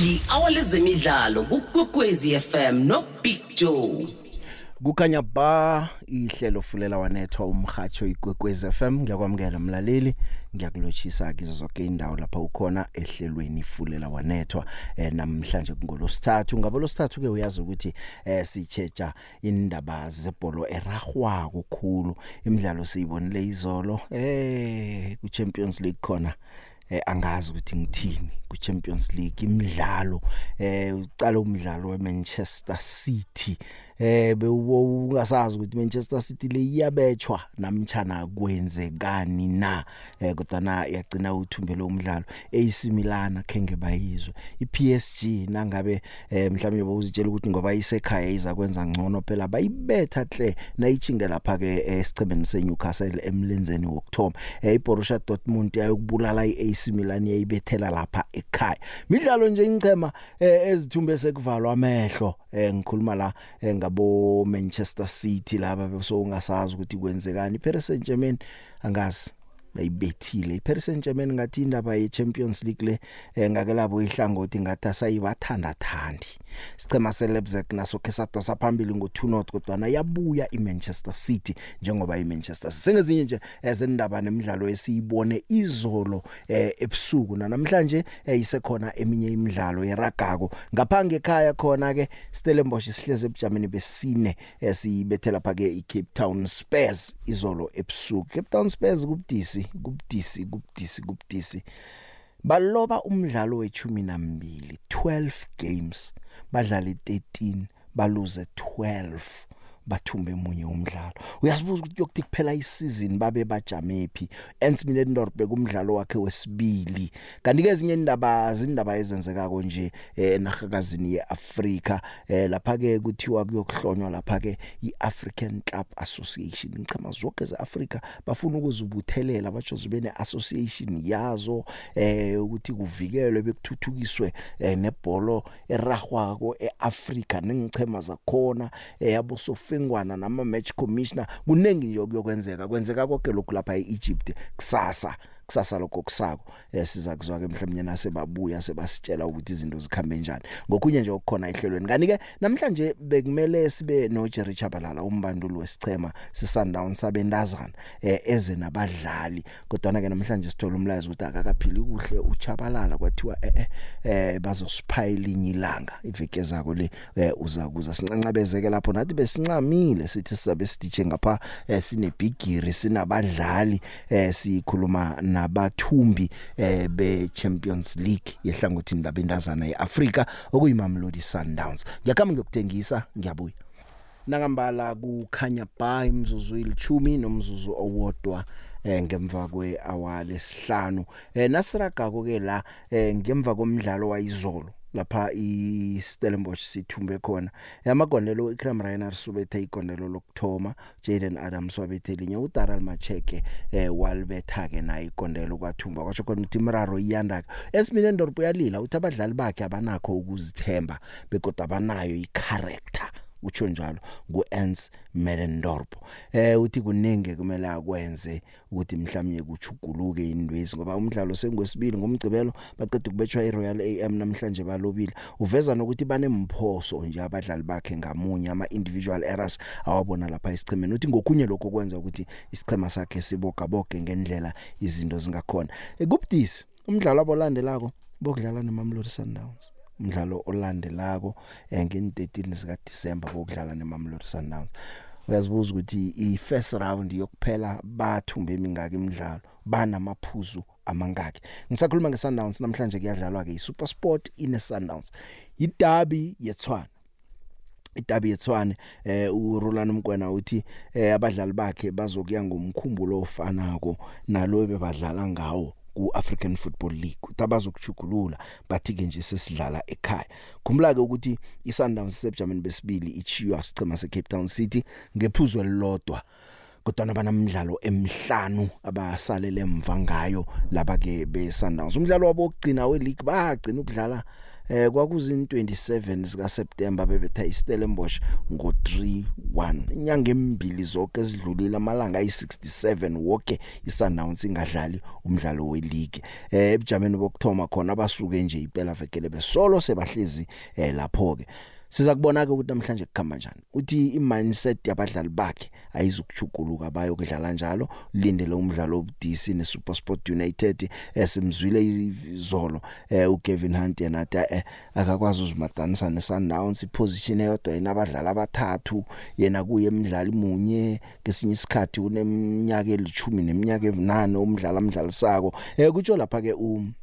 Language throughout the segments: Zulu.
li-hour lezemidlalo kukwekwezi FM noBig Joe kukhanya ba ihlelo fulela wanethwa umhatsho ikwekwezi FM ngiyakwamukela mlaleli ngiyakulochisa kizo zonke indawo lapha ukhona ehlelweni fulela wanethwa eh, namhlanje kungolosithathu ngabo losithathu ke uyazi ukuthi eh, sichecha indaba zebholo eragwa kukhulu imidlalo siyibonile izolo eh ku Champions League khona eh, angazi ukuthi ngithini ku-Champions League imidlalo eh ucala umdlalo weManchester City eh bewungasazi ukuthi Manchester City le iyabetshwa namtjana kwenzekani na eh kodwa na yagcina uthumbele umdlalo AC Milan kenge bayizwe iPSG nangabe eh mhlawumbe bowuzitshela ukuthi ngoba isekhaya iza kwenza ngcono phela bayibetha hle nayichinge lapha ke esichemeni eh, seNewcastle emlenzeni wokthoma eh iBorussia Dortmund ayokubulala iAC Milan yayibethela lapha ekhaya midlalo nje ingchema eh, ezithumbe sekuvalwa amehlo eh ngikhuluma la eh, ngabo Manchester City laba so ungasazi ukuthi kwenzekani iParis Saint-Germain angazi bayibethile iParis Saint-Germain ngathi indaba yeChampions League le eh, ngake labo ihlangothi ngathi asayibathanda thandi Sicema seLeipzig naso ke sadosa phambili ngo2 north kodwa na yabuya iManchester City njengoba iManchester sengezinye nje ezendaba eh, nemidlalo esiyibone izolo eh, ebusuku namhlanje eh, isekhona eminye imidlalo yeragako ngaphange ekhaya khona ke Stellenbosch sihleze ebujameni besine esiyibethela phake iCape Town Spurs izolo ebusuku Cape Town Spurs kubudisi kubudisi kubudisi kubudisi baloba umdlalo wechumi nambili 12 games badlale 13 baluze 12 bathumbe munye umdlalo uyazibuza ukuthi yokuthi kuphela isizini babe bajame phi Ensmile Ndor bekumdlalo wakhe wesibili kanti ke ezinye indaba zindaba ezenzeka konje enahakazini eh, yeAfrika eh, lapha ke kuthiwa kuyokuhlonywa lapha ke iAfrican Club Association ngichama zonke zeAfrika bafuna ukuzubuthelela bajoze bene association yazo eh ukuthi kuvikelwe bekuthuthukiswe eh, nebholo eragwako eAfrika nengichema zakhona yabo sof amafengwana nama match commissioner kuningi nje okuyokwenzeka kwenzeka konke lokhu lapha eEgypt kusasa kusasa lokho kusako eh, siza kuzwa ke mhlawumnye nasebabuya sebasitshela ukuthi izinto zikhambe kanjani ngokunye nje okukhona ehlelweni kanti ke namhlanje bekumele sibe no Jerry Chabalala umbanduli wesichema seSundown sabendazana eh, eze nabadlali kodwa ke namhlanje sithola umlayezo ukuthi akakaphili kuhle uChabalala kwathiwa eh eh, eh bazosiphayila inyilanga iveke zako le eh, uza kuza sincancabezeke lapho nathi besincamile sithi sizabe siditshe ngapha eh, sinebigiri sinabadlali eh, sikhuluma na nabathumbi eh be Champions League yehlangothini labendazana eAfrika okuyimamelodi Sundowns ngiyakhamba ngiyokuthengisa ngiyabuya nangambala kukhanya ba imzuzu ilithumi nomzuzu owodwa eh ngemva kweawale sihlanu eh nasiragako ke la eh ngemva komdlalo wayizolo lapha iStellenbosch sithumbe khona yamagondelo iCram Rainer subethe igondelo lokthoma Jaden Adams wabethe linye uDaral Macheke eh walbetha ke naye igondelo kwathumba kwatsho khona ukuthi imraro iyanda esimine Ndorpo yalila uthi abadlali bakhe abanakho ukuzithemba bekodwa abanayo icharacter utsho njalo nguAns Medendorp eh uthi kuningi kumele akwenze ukuthi mhlawumnye kuchuguluke indwezi ngoba umdlalo sengwesibili ngomgcibelo baqeda ukubetshwa iRoyal AM namhlanje balobile uveza nokuthi banemphoso nje abadlali bakhe ngamunye ama individual errors awabona lapha isichimeni uthi ngokunye lokho kwenza ukuthi isichema sakhe siboga boge ngendlela izinto zingakhona ekubudisi eh, umdlalo abolandelako bokudlala neMamelodi Sundowns umdlalo olandelako eh, nge13 sika December bokudlala neMamelodi Sundowns uyazibuza ukuthi i-first round yokuphela bathumbe emingaka imidlalo banamaphuzu amangaki ngisakhuluma ngeSundowns namhlanje kuyadlalwa ke iSuperSport ineSundowns iDerby yeTshwane idabi yetswane eh uRolando Mkwena uthi eh abadlali bakhe bazokuya ngomkhumbulo ofanako nalo bebadlala ngawo ku-African Football League tabazokuchugulula bathi ke nje sesidlala ekhaya khumbula ke ukuthi iSundowns sebujameni besibili ichiywa sicema seCape Town City ngephuzo elilodwa kodwa banamidlalo emhlanu abasalele emva ngayo laba ke beSundowns umdlalo wabo ogcina weleague bagcina ukudlala eh kwakuzini 27 sika September bebetha iStellenbosch ngo 3-1 inyanga embili zonke ezidlulile amalanga ayi67 wonke isannounce ingadlali umdlalo weleague eh ebujameni bokthoma khona basuke nje iphela vekele besolo sebahlezi eh lapho ke siza kubonake ukuthi namhlanje kukhamba njani uthi imindset yabadlali bakhe ayizukuchukuluka bayokudlala njalo lindele umdlalo obudisi neSuperSport United esimzwile eh, izolo eh uGavin Hunt yena eh, akakwazi uzimadanisa neSundowns iposition eyodwa inabadlali abathathu yena kuye emidlali munye kesinye isikhathi uneminyaka elithumi neminyaka ebunane umdlali amdlalisako eh kutsho lapha ke um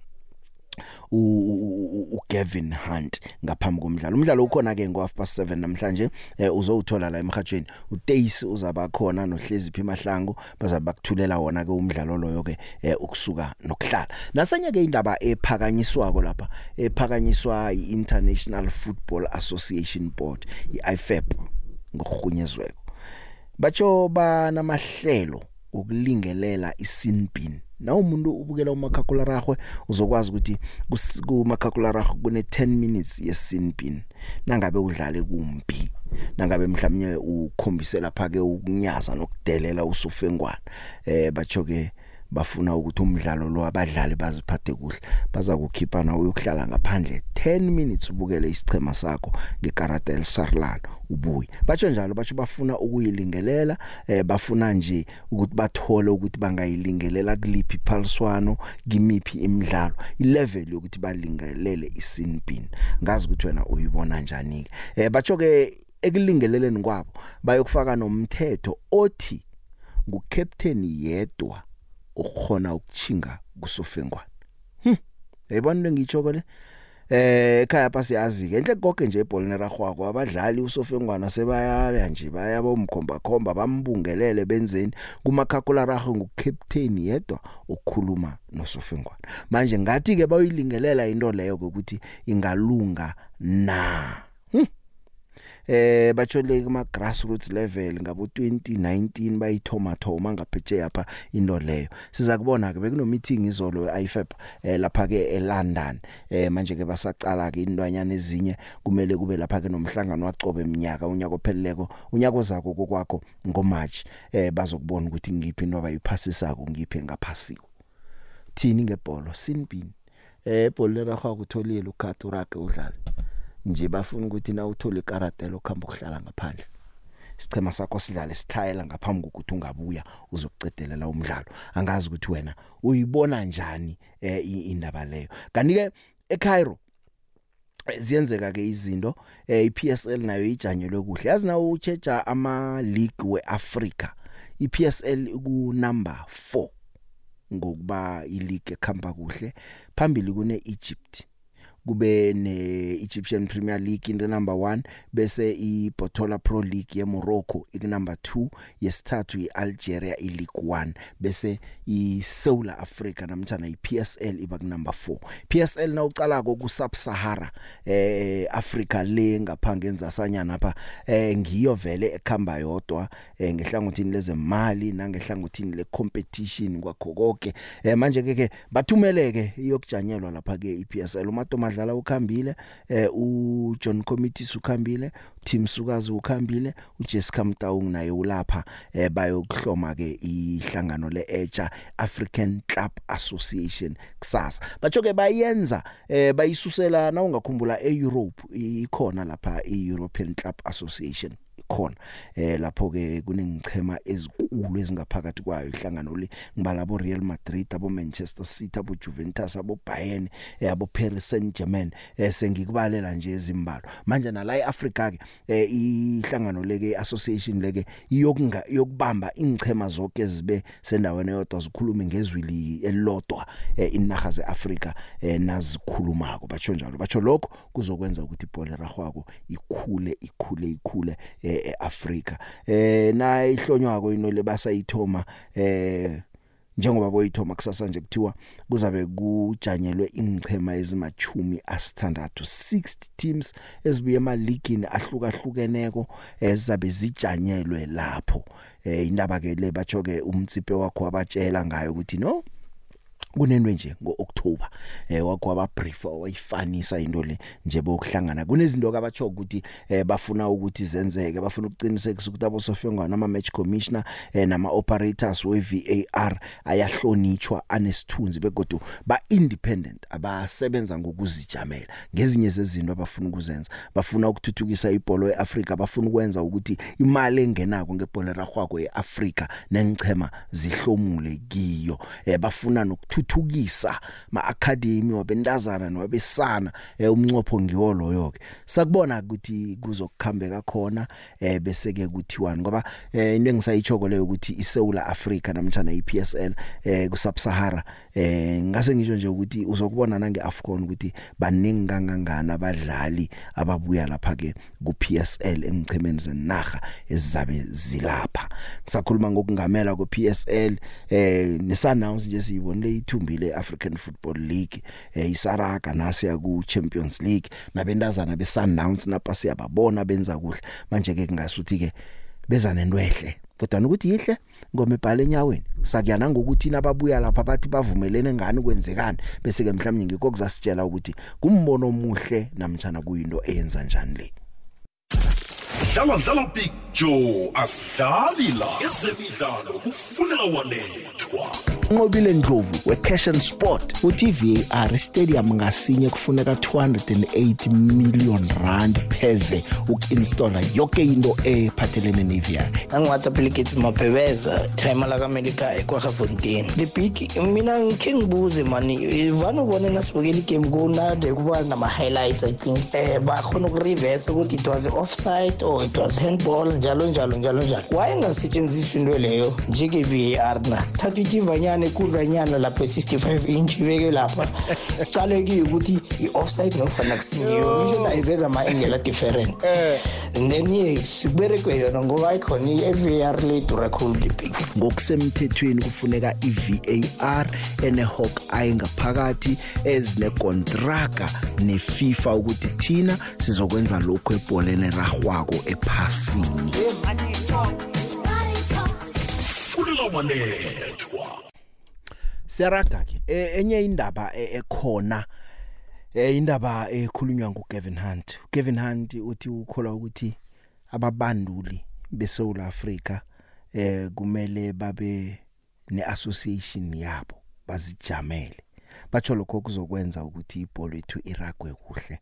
uGavin Hunt ngaphambi komdlalo umdlalo ukhona ke ngo half past 7 namhlanje eh, uzowuthola la emhathweni uTace uzaba khona nohlezi phi mahlangu bazabe bakuthulela wona ke umdlalo loyo ke eh, ukusuka nokuhlala nasenye ke indaba ephakanyiswako lapha ephakanyiswa iInternational Football Association Board iFAB e ngokuhunyezweko bacho banamahlelo ukulingelela isinbin na umuntu ubukela umakhakulararhwe uzokwazi ukuthi kumakhakulararhwe kune 10 minutes yesinpin nangabe udlale kumbi nangabe mhlawumnye ukhombise lapha ke ukunyaza nokudelela usufengwana eh bajoke bafuna ukuthi umdlalo lo abadlali baziphathe kuhle baza kukhiphana uyokuhlala ngaphandle 10 minutes ubukele isichema sakho ngekarate elisarlano ubuye batsho njalo batsho bafuna ukuyilingelela eh bafuna nje ukuthi bathole ukuthi bangayilingelela kuliphi phaliswano kimiphi imidlalo ilevel yokuthi balingelele isinbin ngazi ukuthi wena uyibona njani ke eh batsho ke ekulingeleleni kwabo bayokufaka nomthetho othi ngukaptain yedwa ukukhona ukuthinga kusofengwana hm yayibona into ngiyijoko le eh ekhaya pha siyazi ke enhle konke nje ebholini ragwaqo abadlali usofengwana sebayaya nje bayabomkhomba khomba bambungelele benzeni kumakhakula rahu ngucaptain yedwa ukukhuluma nosofengwana manje ngathi ke bayilingelela into leyo ukuthi ingalunga na eh batshole kuma grassroots level ngabo 2019 bayithoma thoma ngaphetshe yapha into leyo siza kubona ke bekuno meeting izolo eIFAB e eh, lapha ke eLondon eh manje ke basacala ke intwanyana ezinye kumele kube lapha ke nomhlangano waqobe eminyaka unyaka opheleleko unyaka ozako kokwakho ngoMarch eh bazokubona ukuthi ngiphi into abayiphasisa ku ngiphi engaphasiko thini ngebhola sinbini eh bholela kwa kutholile ukhathi urage udlala nje bafuna ukuthi na uthole ikaratelo khamba ukuhlala ngaphandle sichema sakho sidlale sithayela ngaphambi kokuthi ungabuya uzokucedelela umdlalo angazi ukuthi wena uyibona njani eh, indaba leyo kanti ke eCairo eh, ziyenzeka ke izinto eh, iPSL nayo ijanyelwe kuhle yazi nawo uchecha ama league weAfrica iPSL ku number 4 ngokuba ileague ekhamba kuhle phambili kune Egypt kube ne-Egyptian Premier League into number 1 bese iBotola Pro League ye Morocco ikunumber 2 yesithathu iAlgeria iLeague 1 bese iSouth Africa namtjana iPSL iba kunumber 4 PSL nawucala ku Sub-Sahara eh Africa le ngaphangenza sanyana lapha eh ngiyo vele ekhamba yodwa eh ngehlangothini lezemali nangehlangothini lecompetition kwakho konke eh manje ke ke bathumeleke iyokujanyelwa lapha ke iPSL uMatomad badlala ukhambile eh uJohn Committees ukhambile Tim Sukazi ukhambile uJessica Mtaung naye ulapha eh bayokuhloma ke ihlangano leEja African Club Association kusasa bacho ke bayenza eh bayisusela na ungakhumbula eEurope ikhona lapha iEuropean Club Association ikhona eh lapho ke kunengichema ezikulu ezingaphakathi kwayo ihlangano le ngibala abo Real Madrid abo Manchester City abo Juventus abo Bayern eh, abo Paris Saint-Germain eh, sengikubalela nje ezimbalo manje nala eAfrica ke eh, ihlangano leke association leke iyokunga yokubamba ingchema zonke ezibe sendaweni eyodwa zikhulume ngezwili elilodwa inaga zeAfrica nazikhulumako batsho njalo batsho lokho kuzokwenza ukuthi ibhola ragwako ikhule ikhule ikhule eAfrika eh naye ihlonywako inole basayithoma eh njengoba boyithoma kusasa nje kuthiwa kuzabe kujanyelwe ingchema ezimachumi asithandathu 60 teams ezibuye emaligini ahlukahlukeneko ezizabe eh, zijanyelwe lapho eh indaba ke le bajoke umtsipe wakho wabatshela ngayo ukuthi no kunento nje ngoOctober eh wakho ababrief wayifanisa into le nje bokuhlangana kunezinto abatsho ukuthi eh bafuna ukuthi zenzeke bafuna ukuqinisekisa ukuthi abosofengwana ama match commissioner eh nama operators we VAR ayahlonitshwa anesithunzi begodu ba independent abasebenza ngokuzijamela ngezinye zezinto abafuna ukuzenza bafuna ukuthuthukisa ibhola eAfrika bafuna ukwenza ukuthi imali engenako ngebhola ragwako eAfrika nengichema zihlomule kiyo eh bafuna nokuthu ukuthuthukisa maacademy wabentazana nowabesana eh, umnqopho ngiwo loyo ke sakubona ukuthi kuzokukhambeka khona eh, bese ke kuthiwani ngoba eh, into engisayitshoko leyo ukuthi iSouth Africa namtjana iPSL eh, ku Sub Sahara eh ngase ngisho nje ukuthi uzokubona nange Afcon ukuthi baningi kangangana abadlali ababuya lapha ke ku PSL emchemeni zenaga ezizabe zilapha ngisakhuluma ngokungamela ku PSL eh nesanounce nje siyibonile ithumbile African Football League eh isaraga nasiya ku Champions League nabentazana be Sundowns napa siyababona benza kuhle manje ke kungasuthi ke beza nentwehle kodwa ukuthi yihle ingoma ebhala enyaweni sakuyana ngokuthi nababuya lapha bathi bavumelene ngani kwenzekani bese ke mhlawumnye ngikokuzasitshela ukuthi kumbono omuhle namtjana kuyinto eyenza njani le dlala dlala big joe asidlali la ezemidlalo kufuneka walethwa unqobile ndlovu wecash and sport uTVAR stadium ngasinye kufuneka 280 million rand pheze ukinstalla yonke into ephathelene neVAR angiwathi applicates mabhebeza time la kamelika ekwaGafontein the big mina ngikhe ngibuze mani ivana ubone nasibukela igame kunade kuba nama highlights i think eh bakhona ukureverse ukuthi it was offside or it was handball njalo njalo njalo njalo wayengasetshenziswa into leyo njenge VAR na thatha uTivanya encane kuranyana lapha 65 inch ibeke lapha icale ukuthi i-offside nofana kusingiyo ngisho na iveza ama-engel adifferent and eh. then ye siberekwe yona ngoba ikhona i-v r le dura khulu libig ngokusemthethweni kufuneka i-var ene-hawk eye ngaphakathi ezinekontraga nefifa ukuthi thina sizokwenza lokhu ebholeni erarhwako ephasini yeah, fulela wanethwa siyaraga ke e, enye indaba e, ekhona e, indaba ekhulunywa nguGavin Hunt uGavin Hunt uthi ukholwa ukuthi ababanduli beSouth Africa eh kumele babe neassociation yabo bazijamele batsho lokho kuzokwenza ukuthi ibhola ethu iragwe kuhle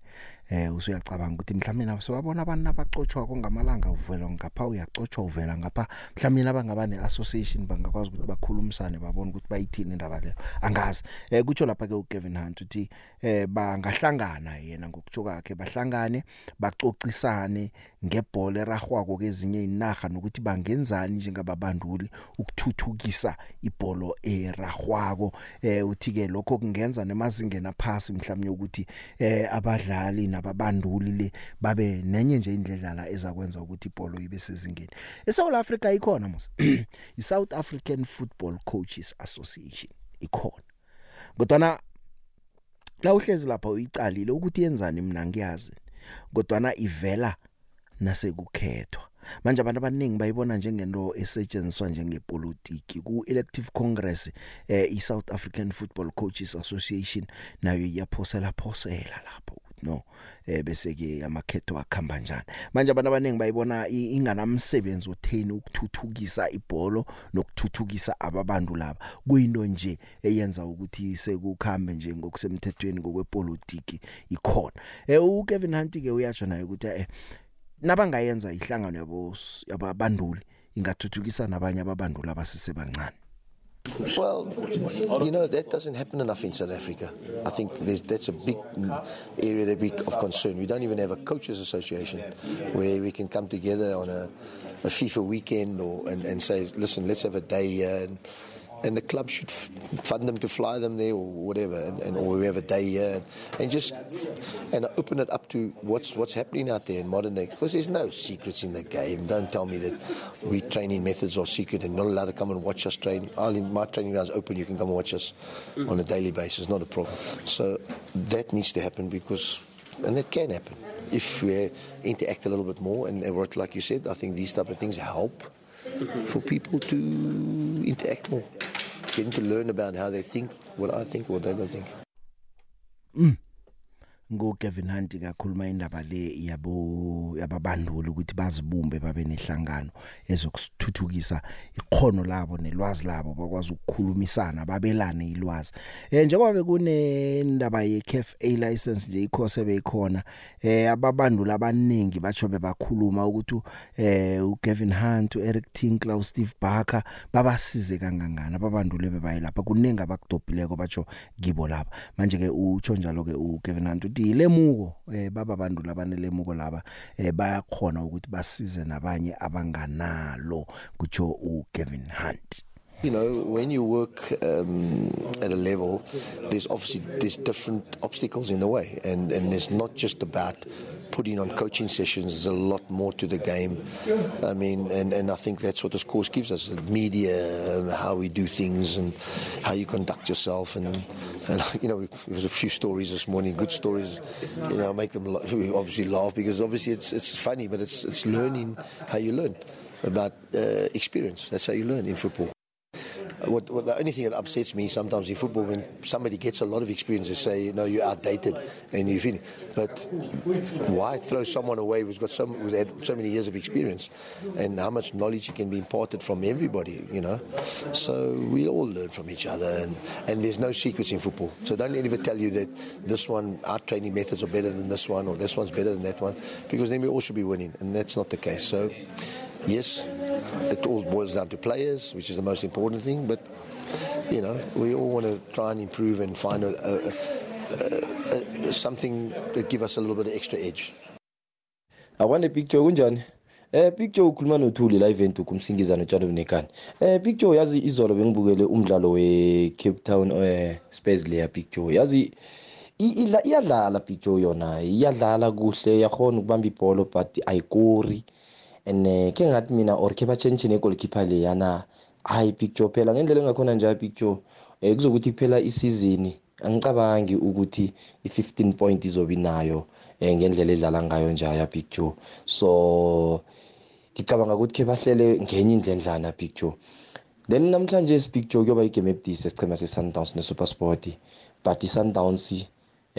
eh usuyacabanga ukuthi mhlawumbe nabo sebabona abantu abacotshwa kongamalanga uvela ngapha uyacotshwa uvela ngapha mhlawumbe abangaba neassociation bangakwazi ukuthi bakhulumisane babone ukuthi bayithini indaba leyo angazi eh kutsho lapha ke uGavin Hunt uthi eh bangahlangana yena ngokutsho kwakhe bahlangane baxoxisane ngebhola eragwako kezinye inaga nokuthi bangenzani njengababanduli ukuthuthukisa ibhola eragwako eh uthi ke lokho kungenza nemazingena phansi mhlawumbe ukuthi eh abadlali nababanduli le babe nenye nje indledlana ezakwenza ukuthi ibhola ibe sezingeni eSouth Africa ikhona musa iSouth African Football Coaches Association ikhona kodwa na uhlezi lapha uyicalile ukuthi yenzani mina ngiyazi kodwa na ivela nasekukhethwa manje abantu abaningi bayibona njengento esetshenziswa njengepolitiki ku elective congress eh iSouth African Football Coaches Association nayo iyaphosela phosela lapho no eh bese ke amakhetho akhamba njani manje abantu abaningi bayibona inganamsebenzi otheni ukuthuthukisa ibholo nokuthuthukisa ababantu laba kuyinto nje eyenza ukuthi sekukhambe nje ngokusemthethweni ngokwepolitiki ikhona eh uKevin Hunt ke uyasho naye ukuthi eh nabangayenza ihlangano yabo yababanduli ingathuthukisa nabanye ababanduli abasese bancane Well, you know, that doesn't happen enough in South Africa. I think that's a big area that we, of concern. We don't even have a coaches' association where we can come together on a, a FIFA weekend or and, and say, listen, let's have a day here. And, and the club should fund them to fly them there or whatever, and, and or we have a day here, and, and, just and open it up to what's what's happening out there in modern day. Because there's no secrets in the game. Don't tell me that we training methods are secret and not allowed to come and watch us train. I'll, my training ground's open. You can come and watch us on a daily basis. Not a problem. So that needs to happen because, and that can happen if we interact a little bit more and work like you said. I think these type of things help for people to interact more, getting to learn about how they think, what I think, what they don't think. Mm. nguGavin Hunt kakhuluma indaba le yabo yababanduli ukuthi bazibumbe babe nehlangano ezokusithuthukisa ikhono labo nelwazi labo bakwazi ukukhulumisana babelane ilwazi eh njengoba bekune indaba yeCFA license nje ikhose beyikhona eh ababanduli abaningi bacho bebakhuluma ukuthi eh uGavin Hunt uEric Tinkler uSteve Barker babasize kangangana ababanduli bebayilapha kuningi abakudobhileko bacho gibo lapha manje ke utsho njalo ke uGavin Hunt eh, baba laba eh, bayakhona ukuthi basize nabanye abanganalo kutsho Hunt You know, when you work um, at a level, there's obviously there's different obstacles in the way, and, and there's not just about putting on coaching sessions. There's a lot more to the game. I mean, and, and I think that's what this course gives us the media, and um, how we do things, and how you conduct yourself. And, and you know, there was a few stories this morning, good stories. You know, make them obviously laugh because obviously it's, it's funny, but it's, it's learning how you learn about uh, experience. That's how you learn in football what, what, the only thing that upsets me sometimes in football when somebody gets a lot of experience they say you know you're outdated and you finish but why throw someone away who's got so, who's had so many years of experience and how much knowledge can be imparted from everybody you know so we all learn from each other and, and there's no secrets in football so don't anybody ever tell you that this one our training methods are better than this one or this one's better than that one because then we all should be winning and that's not the case so yes it all boils down to players, which is the most important thing. But you know, we all want to try and improve and find a, a, a, something that give us a little bit of extra edge. I want a picture kunjani eh picture ukhuluma nothuli la event ukumsingizana utshalo nekani eh picture yazi izolo bengibukele umdlalo we-cape town eh spurs leya picture yazi iyadlala picture yona iyadlala kuhle yakhona ukubamba ibholo but ayikori and ke ngathi mina or khepha tshentshini egolkeeper leyana hayi picture phela ngendlela engakhona nje picture um eh, kuzokuthi kuphela isizini angicabangi ukuthi i-15 point izobi nayo um ngendlela edlala ngayo nje aya picture so ngicabanga ukuthi khe bahlele ngenye indlendlana picture then namhlanje isipicture kuyoba igame ebudisi esichema se-sundowns ne-supersport but i-sundowns um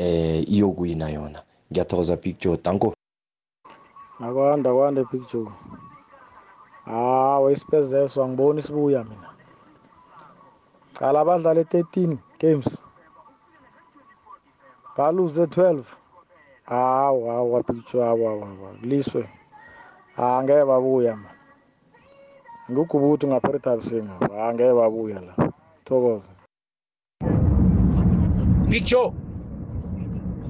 eh, iyokwina yona ngiyathokoza picture danko akwanda kwanda ebig joe hawa isipezeso angiboni isibuya mina cala abadlale 13 games baluze 12 hawa hawa big joe hawa hawa liswe angeke babuya ma ngugubuthi ngapherita businga angeke babuya la thokoza big joe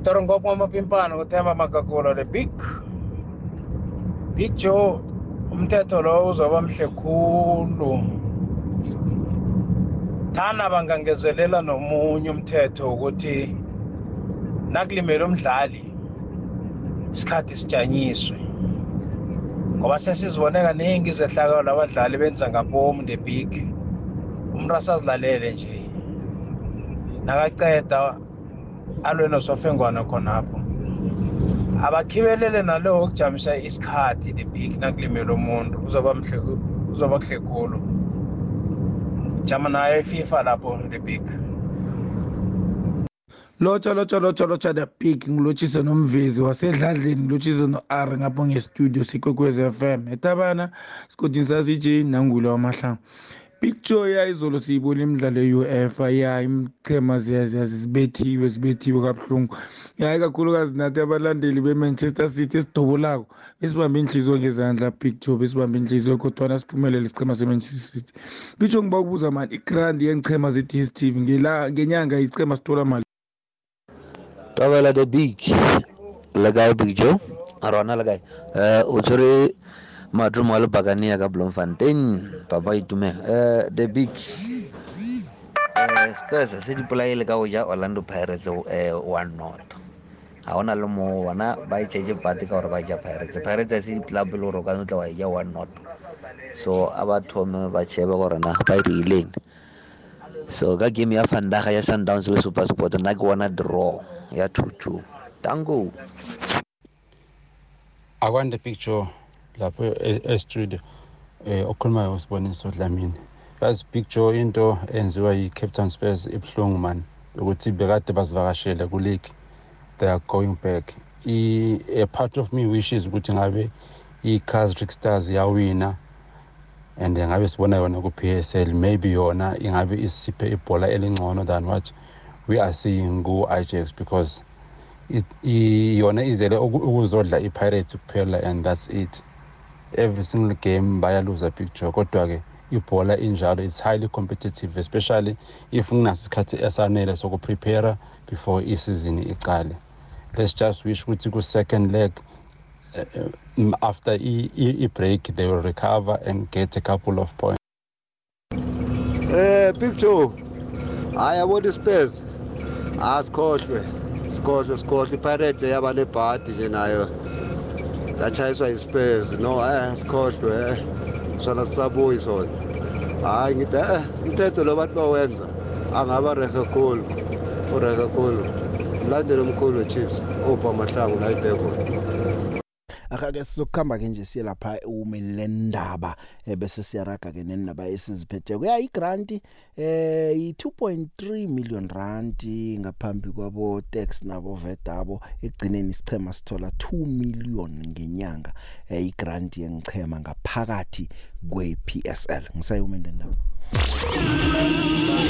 torongo kwa mapimpano kuthemba magagolo le big big joe umthetho lowo uzoba mhle khulu thana bangangezelela nomunye umthetho ukuthi nakulimele umdlali isikhathi sijanyiswe ngoba sesizibone kaningi izehlakalo labadlali benza ngabomu the big umuntu asazilalele nje nakaceda alwe nosofengwana khonapho Mm. abakhibelele nalokho okujamisa isikhathi the big nakulimele umuntu uzoba mhle uzoba kuhle kulo jama nayo ififa lapho the big lotsha lotsha lotsha lotsha the big ngilotshise nomvezi wasedladleni ngilotshise no-r ngapho ngestudio sikwekwez f m etabana sigodini sasij nangula wamahlangu picture ya izolo siyibona imidlalo ye-uefa ya imchema zibethiwe zibethiwe kabuhlungu yayi kakhulukazi nathi abalandeli be-manchester city esidobolako esibambe inhliziyo ngezandla picture besibambe inhliziyo kodwana siphumelele isichema se-manchester city picture ngiba ukubuza mani igrandi yeenchema ze-ds t v ngenyanga isichema sithola mali tobela the big legae big joe rona legae eh, um o tshwere madrum wal bagani aga fanten, papa itume uh, the eh, big spes eh, Spurs se dipolaile ka go Orlando Pirates eh, one not ga gona le mo bona ba pati kau ka gore ba ja Pirates Pirates a se club le gore ka no one not so a ba thome ba chebe gore na ba rileng so ka game ya fandaga ya sundowns le super sport nna ke bona draw ya two two tango the picture lapho e-Estrid eh okhulumayo usiboniso Dlamini yazi big joy into enziwa yi-Cape Town Spurs ibhlungu man ukuthi bekade bazivakashele ku league they are going back i a part of me wishes ukuthi ngabe i-Kazrick Stars yawina and ngabe sibona yona ku-PSL maybe yona ingabe isiphe ibhola elingcono than what we are seeing go ajax because it yona izele ukuzodla i-Pirates kuphela and that's it every single game bayaluza picture kodwa-ke ibhola injalo it's highly competitive especially if nginaso isikhathi esanele sokuprepare before isizini icale let's just wish ukuthi ku-second leg uh, after i-break they will recover and get a couple of points eh picture hhayi abona ispurs asikhohlwe sikhohlwe sikhohlwe ipirate yaba nebhadi nje nayo yatshayiswa yisipezi no eh sikhohlwe eh sona sisabuyi sona hhayi ngithi eh umthetho lo bantu bawenza angaba rehe khulu urehe khulu mlandeli omkhulu chips ubha mahlangu la ibhekona akake sizokuhamba ke nje siye lapha umeli lendaba eh, bese siyaraga ke nendaba esiziphethe kuya i grant eh i 2.3 million rand ngaphambi kwabo tax nabo VAT abo egcineni isichema sithola 2 million ngenyanga eh, i grant yengichema ngaphakathi kwe PSL ngisayumende ndaba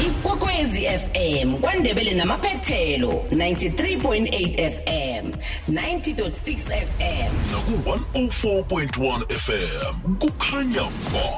ikwekwezi fm kwandebele namaphethelo 93.8 fm 90.6 fm naku-104.1 fm kukhanya ba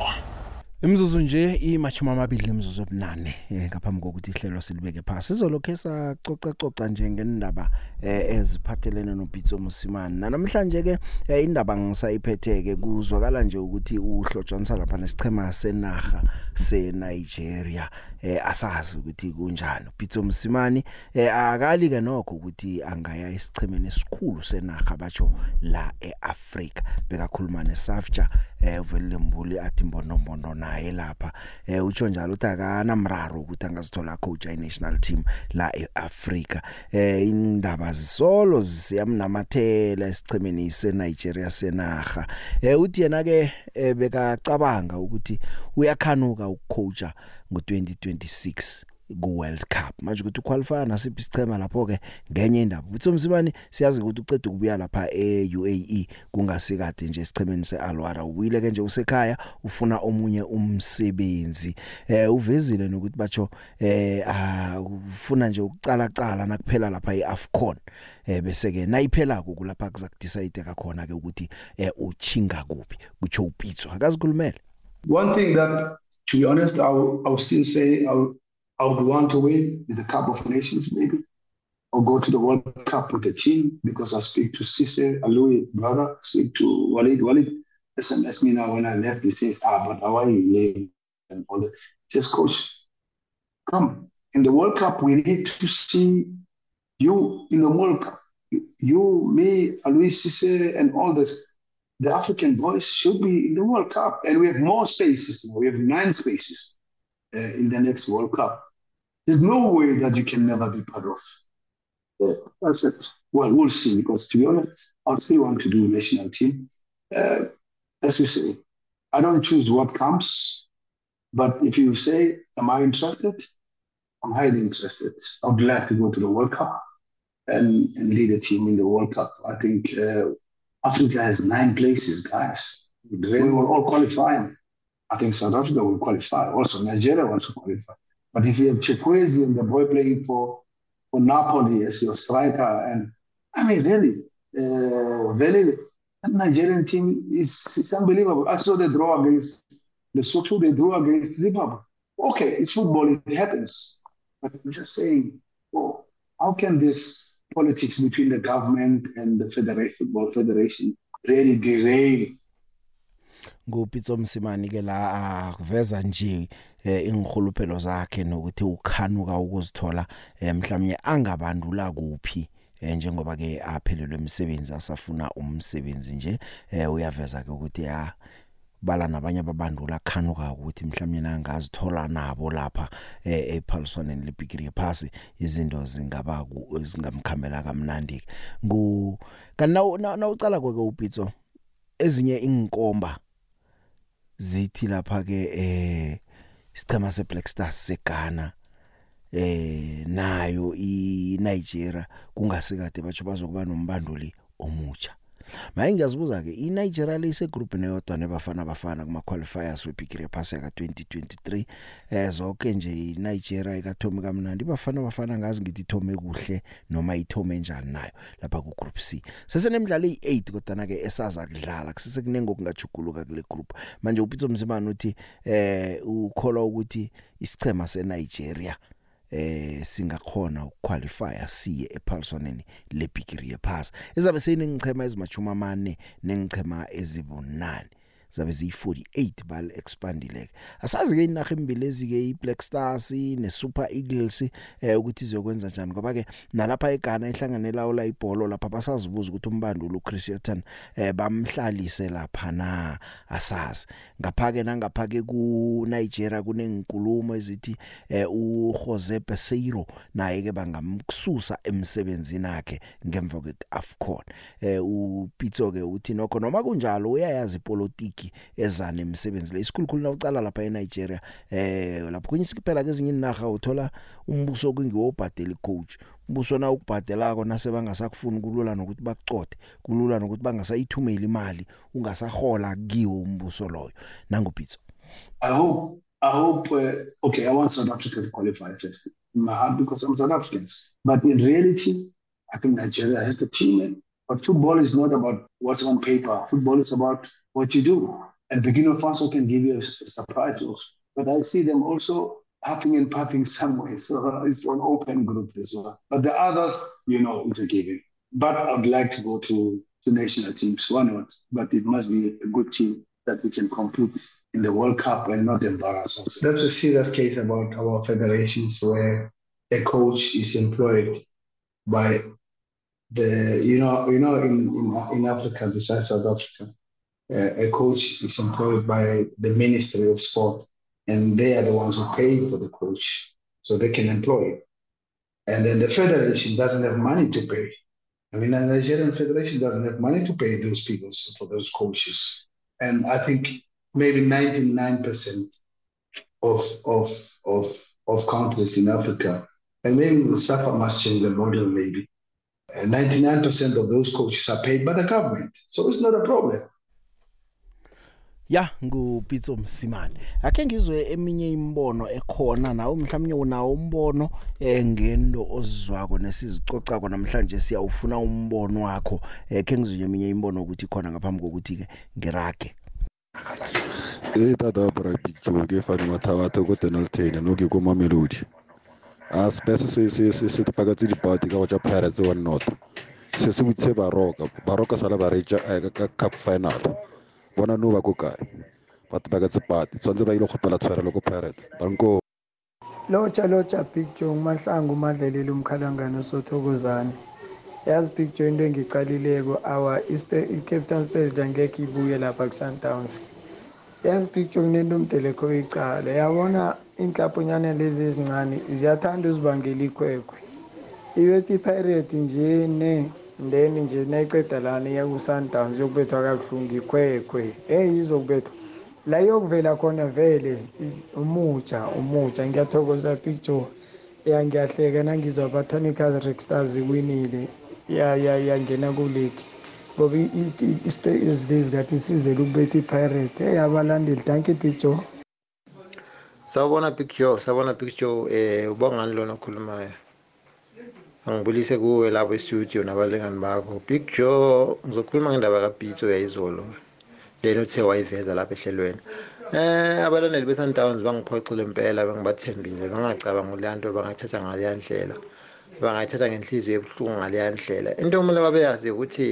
Imzuzu nje imashumi amabili imzuzu ebunane eh, ngaphambi kokuthi ihlelo silibeke phansi sizolokhe sacoca coca nje ngendaba eh, eziphathelene noBitso Musimane namhlanje ke eh, indaba ngisayiphetheke kuzwakala nje ukuthi uhlotshaniswa lapha nesichema senaga seNigeria eh asazi ukuthi kunjani uPitso Msimani eh akali ke nokho ukuthi angaya esichimene esikhulu senaga bacho la eAfrica bekakhuluma neSafja eh uVelembuli athi imbonombono naye lapha eh utsho njalo uthi akana mraro ukuthi angazithola coach ay national team la eAfrica eh indaba zisolo ziyamnamathela esichimene iseNigeria senaga eh uthi yena ke eh, bekacabanga ukuthi uyakhanuka ukucoacha ngo2026 ku World Cup manje ukuthi uqualify nasiphi isichema lapho ke ngenye indaba uthi umsibani siyazi ukuthi ucede ukubuya lapha eUAE kungasikade nje sichemeni seAlwara uwile ke nje usekhaya ufuna omunye umsebenzi eh uvezile nokuthi bacho eh ufuna nje ukucala cala nakuphela lapha eAfcon eh bese ke nayiphela ku lapha kuzakudecide kakhona ke ukuthi eh uchinga kuphi kutsho uPitso akazikhulumele one thing that to be honest, I would, I would still say I would, I would want to win the Cup of Nations, maybe, or go to the World Cup with the team because I speak to Cisse, Alui, brother, speak to Walid. Walid SMS me now when I left. He says, Ah, but how are you name and all that. He says, Coach, come. In the World Cup, we need to see you in the World Cup. You, me, Alui Cisse, and all this the African voice should be in the World Cup. And we have more spaces. We have nine spaces uh, in the next World Cup. There's no way that you can never be part of yeah. I said, well, we'll see. Because to be honest, I still want to do national team. Uh, as you say, I don't choose what comes. But if you say, am I interested? I'm highly interested. I'm glad to go to the World Cup and, and lead a team in the World Cup. I think uh, Africa has nine places, guys. We mm. were all qualifying. I think South Africa will qualify. Also, Nigeria will also qualify. But if you have Chikwezi and the boy playing for, for Napoli as your striker, and I mean, really, uh, really, that Nigerian team is, is unbelievable. I saw the draw against the Soto. they draw against Zimbabwe. Okay, it's football, it happens. But I'm just saying, well, oh, how can this politics between the government and the Federation Football Federation really derail ngupitso msimani ke la akuveza nje eh, ingihuluphelo zakhe nokuthi ukhanuka ukuzithola eh, mhlawumnye angabandula kuphi eh njengoba ke aphelelwe umsebenzi asafuna umsebenzi nje eh uyaveza ke ukuthi ha ah, bala nabanye ababandula akhanuka ukuthi mhlawumbe nangazithola nabo lapha e, ephaliswaneni lebigree yaphasi izinto zingaba zingamkhamela kamnandi ngu kanawu nawucala kweke uPitso ezinye inkomba zithi lapha ke eh isichema seBlack Stars seGhana eh nayo iNigeria kungasikade bathu bazokuba nombanduli omutsha manje ngiyazibuza ke iNigeria leyisegroup neyodwa nebafana bafana kuma qualifiers weBigree Pass ka 2023 eh zonke nje iNigeria ikathome kamnandi bafana bafana ngazi ngithi ithome kuhle noma ithome njani nayo lapha ku group C sesenemidlalo eyi8 kodwa ke esaza kudlala kusise kunengo kungajuguluka kule group manje uPitso Mzimana uthi eh ukholwa ukuthi isichema seNigeria eh singakhona ukuqualifya siye ePaulsoneni lebigree yephasa ezabe seyiningichema ezimachuma amane nengichema ezibunane zabe ziyi48 bal expandileke asazi ke inaga imbilezi ke iBlack Stars ne Super Eagles eh ukuthi izokwenza kanjani ngoba ke nalapha eGhana ihlanganela ola ibhola lapha basazibuza ukuthi umbandulo uChristian eh bamhlalise lapha na asazi ngapha ke nangapha ke ku Nigeria kunenkulumo ezithi eh u Jose Peseiro naye ke bangamkususa emsebenzini yakhe ngemva kwe AFCON eh u Pitso ke uthi nokho noma kunjalo uyayazi ipolitiki league ezana imisebenzi le isikhulukhulu nawucala lapha eNigeria eh lapho kunye siphela kezinye inaga uthola umbuso kungiwo obhadela icoach umbuso na ukubhadelako nase bangasakufuni kulula nokuthi bakucode kulula nokuthi bangasayithumela imali ungasahola kiwo umbuso loyo nangopitso i hope i hope uh, okay i want south africa to qualify first my heart because i'm south africans but in reality i think nigeria has the team and eh? But football is not about what's on paper. Football is about what you do. And beginner also can give you a, surprise also. But I see them also huffing and puffing somewhere. So uh, it's an open group as well. But the others, you know, it's a given. But I'd like to go to, to national teams. Why not? But it must be a good team that we can compete in the World Cup and not embarrass us. That's a serious case about our federations where a coach is employed by the you know you know in in, in Africa besides South Africa a coach is employed by the Ministry of Sport, and they are the ones who pay for the coach, so they can employ. it. And then the federation doesn't have money to pay. I mean, the Nigerian federation doesn't have money to pay those people for those coaches. And I think maybe 99% of of of of countries in Africa, and maybe the SAFA must change the model maybe. And 99% of those coaches are paid by the government, so it's not a problem. ya ngupitso msimane ake ngizwe eminye imbono ekhona nawe mhlawumnye unawo umbono eh, ngento ozizwako nesizicoca ko namhlanje siyawufuna umbono wakho eh, ke ngizwe eminye imbono ukuthi khona ngaphambi kokuthi ke ngirage Eh tata para picture ke fani mathabatho ko Donald Taylor no ke ko Mamelodi asipese ah, se se se se tipakatse dipati ka go tsa Pirates wa North se se butse baroka baroka sala ba reja eh, ka cup final vona no va ko kaya va ti veka tsipati tshwanetse va yile go khopela tshwera loko pirate banko lotsha lotsha big jong mahlangu madleleli umkhalangano sothokozane yazi big jong into engicalileko awa i-cape town spurs angekho ibuye lapha ku-sundowns yazi big jong nento umdelekho icala yabona iinklaphonyana lezi ezincane ziyathanda uzibangela ikhwekhwe ibethi ipirate nje ne then nje nayiceda lana iyakusundowns yokubethwa kabuhlungu ikhwekhwe eyi izokubethwa la iyokuvela khona vele umutsha umutsha ngiyathokoza picture ya ngiyahleka nangizwa abathanicas rex stars iwinile yangena kulegi ngoba izilezi kathi isizele ukubetha ipirate eyi abalandeli danke picture sawubona picture sawubona picture um eh, ubangani lona okhulumayo angibulise kuwe lapho estudio nabalingani bakho big joe ngizokhuluma ngendaba kapitso yayizolo lena othe wayiveza lapha ehlelweni um abalandeli be-sundowns bangiphoxile impela bengibathembile bangacabanga kuleya nto bangathatha ngaleya ndlela bangayithatha ngenhliziyo ebuhlungu ngaleya ndlela into okumele babeyazi ukuthi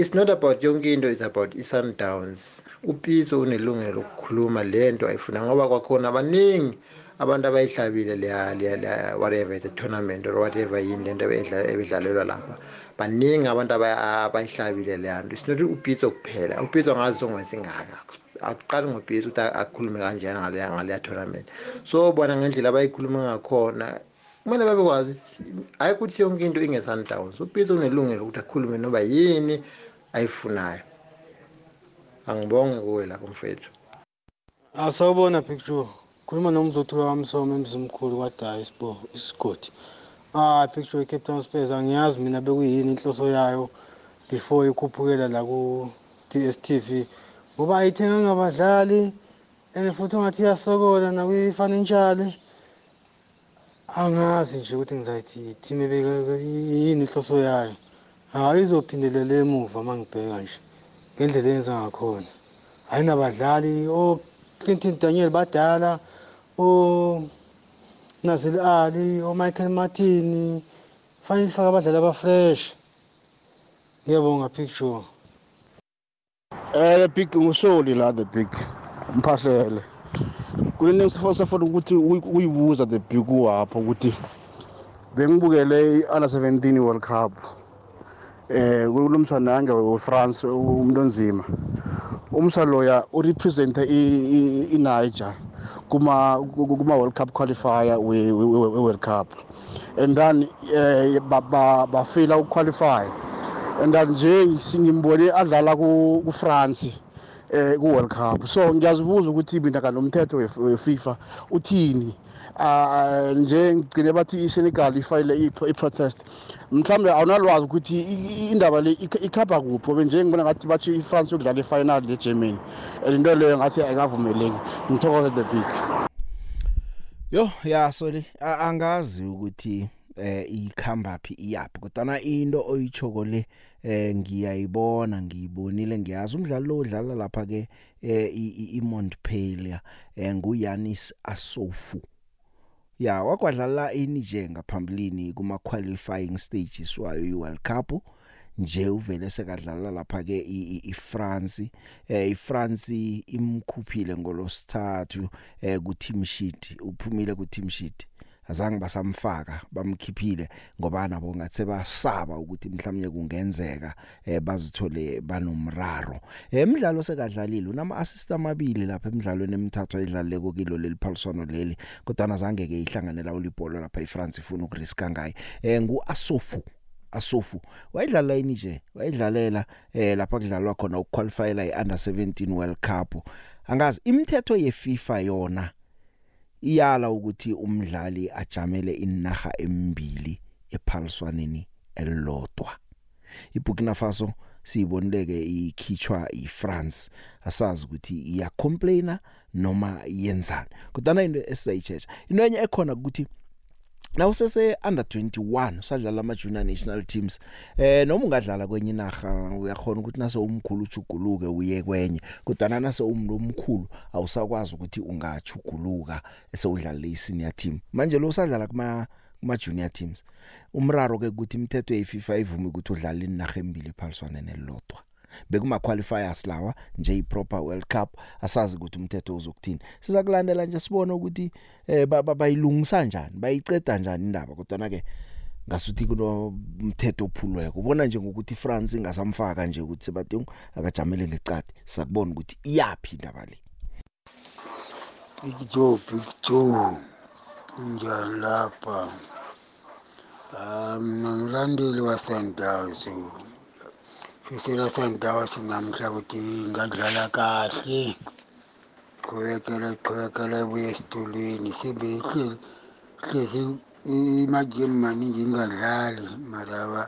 it's not about yonke into is about i-sundowns upitso unelungelo lokukhuluma le nto ayifuna ngoba kwakhona baningi abantu abayihlabile leya whatever the tournament or whatever yini lento ebedlalelwa lapha baningi abantu abayihlabile leya nto isinothi ubhitso kuphela ubhitso ngazi zongenza ingaka akuqali ngobhitso ukuthi akhulume kanjani ngaleya ngaleya tournament so bona ngendlela abayikhulume ngakhona kumele babekwazi hayi ukuthi yonke into inge-sundowns ubhitso unelungelo ukuthi akhulume noba yini ayifunayo angibonge kuwe lapho mfethu asawubona picture khuluma nomzothu wamsomo emzimkhulu kwadayi isigodi ah picture ye-cape town spurs angiyazi mina bekuyini inhloso yayo before ikhuphukela la ku-dstv ngoba ayithenga ngabadlali and futhi ungathi iyasokola nakwi-financially angazi nje ukuthi ngizayithi team yini inhloso yayo hayi izophindelela emuva uma ngibheka nje ngendlela eyenza ngakhona ayinabadlali Clinton Daniel badala oNazil Ali oMichael Martin fanele ifake abadlali abafresh ngiyabonga picture eh big ngusoli la the big mphahlele kulento ngisifuna safuna ukuthi uyibuza the big uhapho ukuthi bengibukele i-under 17 world cup eh kulomswana nange wefrance umuntu onzima umsa loya urepresente iniger kuma-world cup qualifier we-world cup and then um eh, bafila ukuqualify and then nje singimbone adlala kufrance um eh, ku-world cup so ngiyazibuza ukuthi mina kanomthetho we-fifa uthini nje ngigcine bathi iSenegal ifayile i-protest mhlambe awunalwazi ukuthi indaba le ikhapha kuphi obe nje ngibona ngathi bathi iFrance yokudlala ifinal leGermany and into leyo ngathi ayikavumeleki ngithokoze the big yo ya sorry angazi ukuthi eh ikhamba phi iyapi kodwa into oyichoko le eh ngiyayibona ngiyibonile ngiyazi umdlali lo odlala lapha ke eh iMontpellier eh nguYanis Asofu ya wakwadlala iNiger ngaphambilini kuma qualifying stages wayo iWorld Cup nje uvele sekadlala lapha ke iFrance eh iFrance imkhuphile ngolosithathu eh ku team sheet uphumile ku team sheet azange basamfaka bamkhiphile ngoba nabo ngathi basaba ukuthi mhlawumnye kungenzeka eh bazithole banomraro emidlalo eh, sekadlalile unama assist amabili lapha emidlalweni emithathu ayidlaleko kilo leli Paulsono leli kodwa nazange ke ihlanganela ulibhola lapha eFrance ifuna ukuriska ngaye eh ngu Asofu asofu wayidlala ini nje wayidlalela eh lapha kudlalwa khona ukuqualify la iunder 17 World Cup angazi imithetho yeFIFA yona iyala ukuthi umdlali ajamele inaga embili ephaliswaneni elilodwa iBurkina Faso siyibonileke ikhitshwa iFrance asazi ukuthi iya complainer noma yenzani kodwa into esayitshetsha into enye ekhona ukuthi nawusese under 21 usadlala ama junior national teams eh noma ungadlala kwenye inaga uyakhona ukuthi nase umkhulu ujuguluke uye kwenye kodwa nase umlomkhulu awusakwazi ukuthi ungajuguluka esewudlala isenior team manje lo usadlala kuma kuma junior teams umraro ke ukuthi imithetho ye FIFA ivuma ukuthi udlale inaga embili phaliswana nelodwa bekuma qualifiers lawa nje i proper World Cup asazi ukuthi umthetho uzokuthini siza kulandela nje sibone ukuthi eh bayilungisa kanjani bayiceda kanjani indaba kodwa na ke ngasuthi kunomthetho ophulweko ubona nje ngokuthi France ingasamfaka nje ukuthi Sebatung akajamele ngecadi sakubona ukuthi iyapi indaba le Big Joe Big Joe njani lapha um ah, ngilandeli wasendawso Swiseveseve swa misava swi ku ti nga la kahle quvekela yi quvekela yi vuya exitulwini se be hlesi i emagemu maningi yi nga dlali mara va